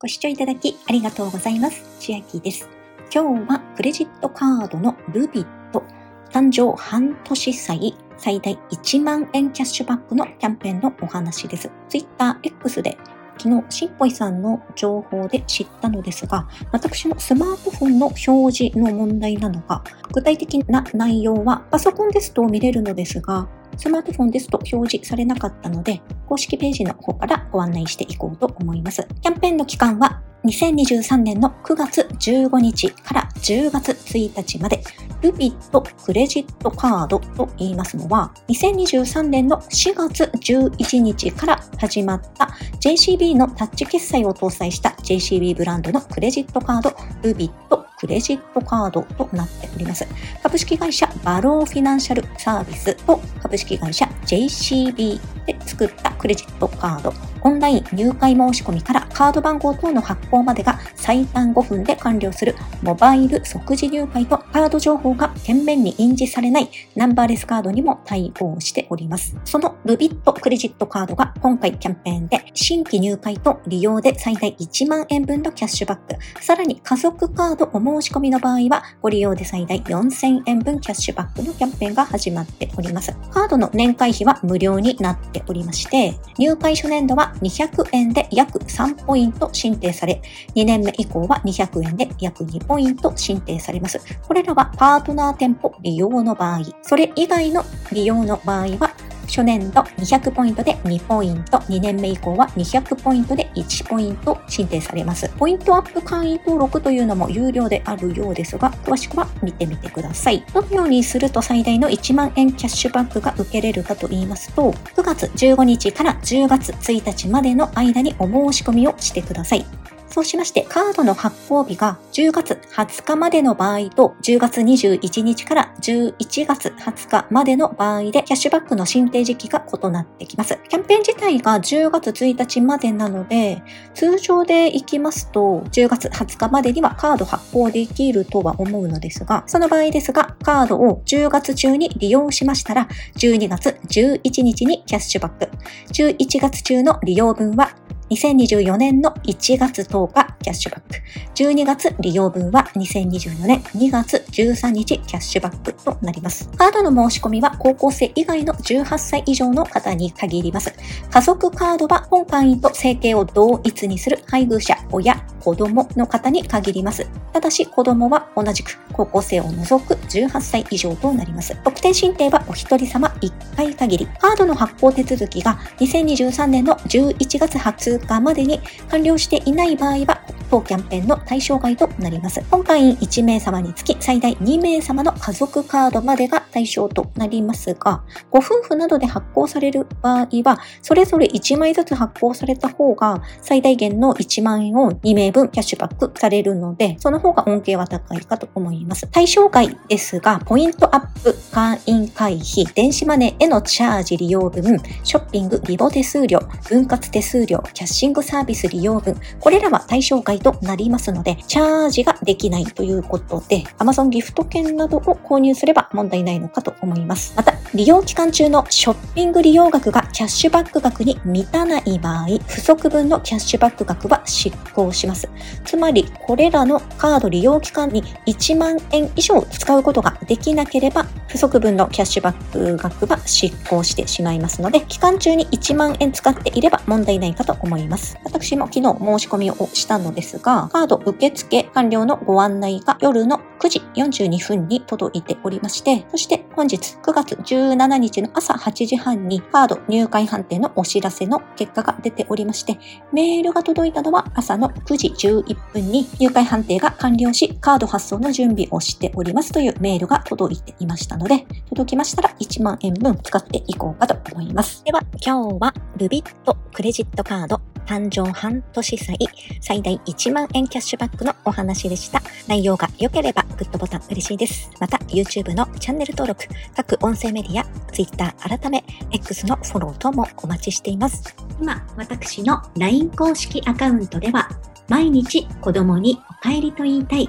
ご視聴いただきありがとうございます。千秋です。今日はクレジットカードのルビット誕生半年祭最大1万円キャッシュバックのキャンペーンのお話です。Twitter X で昨日、しっぽいさんの情報で知ったのですが、私のスマートフォンの表示の問題なのか、具体的な内容はパソコンですと見れるのですが、スマートフォンですと表示されなかったので、公式ページの方からご案内していこうと思います。キャンペーンの期間は2023年の9月15日から10月1日まで、ルビットクレジットカードと言いますのは、2023年の4月11日から始まった JCB のタッチ決済を搭載した JCB ブランドのクレジットカード、ルビットクレジットカードとなっております。株式会社バローフィナンシャルサービスと株式会社 JCB で作ったクレジットカードオンライン入会申し込みからカード番号等の発行までが最短5分で完了するモバイル即時入会とカード情報が懸面に印字されないナンバーレスカードにも対応しております。そのルビットクレジットカードが今回キャンペーンで新規入会と利用で最大1万円分のキャッシュバック、さらに家族カードお申し込みの場合はご利用で最大4000円分キャッシュバックのキャンペーンが始まっております。カードの年会費は無料になっておりまして、入会初年度は200円で約3ポイント申請され、2年目以降は200円で約2ポイント申請されます。これらはパートナー店舗利用の場合、それ以外の利用の場合は初年度200ポイントで2ポイント、2年目以降は200ポイントで1ポイント申請されます。ポイントアップ会員登録というのも有料であるようですが、詳しくは見てみてください。どのようにすると最大の1万円キャッシュバックが受けれるかと言いますと、9月15日から10月1日までの間にお申し込みをしてください。そうしまして、カードの発行日が10月20日までの場合と、10月21日から11月20日までの場合で、キャッシュバックの申請時期が異なってきます。キャンペーン自体が10月1日までなので、通常で行きますと、10月20日までにはカード発行できるとは思うのですが、その場合ですが、カードを10月中に利用しましたら、12月11日にキャッシュバック。11月中の利用分は2024年の1月10日キャッシュバック。12月利用分は2024年2月13日キャッシュバックとなります。カードの申し込みは高校生以外の18歳以上の方に限ります。家族カードは本会員と生計を同一にする配偶者、親、子供の方に限ります。ただし子供は同じく高校生を除く18歳以上となります。特定申請はお一人様1回限り。カードの発行手続きが2023年の11月20日までに完了していない場合は、当キャンペーンの対象外となります。今回1名様につき最大2名様の家族カードまでが対象となりますが、ご夫婦などで発行される場合は、それぞれ1枚ずつ発行された方が最大限の1万円を2名分キャッシュバックされるので、その方が恩恵は高いかと思います。対象外ですが、ポイントアップ、会員会費、電子マネーへのチャージ利用分、ショッピング、リボ手数料、分割手数料、キャッシングサービス利用分、これらは対象外となりますので、チャージができないということで、Amazon ギフト券などを購入すれば問題ないのかと思います。また、利用期間中のショッピング利用額がキャッシュバック額に満たない場合、不足分のキャッシュバック額は執行します。つまり、これらのカード利用期間に1万円以上使うことができなければ、不足分のキャッシュバック額は執行してしまいますので、期間中に1万円使っていれば問題ないかと思います。私も昨日申し込みをしたのですが、カード受付完了のご案内が夜の9時42分に届いておりまして、そして本日9月17日の朝8時半にカード入会判定のお知らせの結果が出ておりまして、メールが届いたのは朝の9時11分に入会判定が完了し、カード発送の準備をしておりますというメールが届いていましたので、届きましたら1万円分使っていこうかと思います。では、今日はルビットクレジットカード誕生半年祭最大1万円キャッシュバックのお話でした。内容が良ければグッドボタン嬉しいです。また YouTube のチャンネル登録、各音声メディア、Twitter 改め X のフォロー等もお待ちしています。今、私の LINE 公式アカウントでは毎日子供にお帰りと言いたい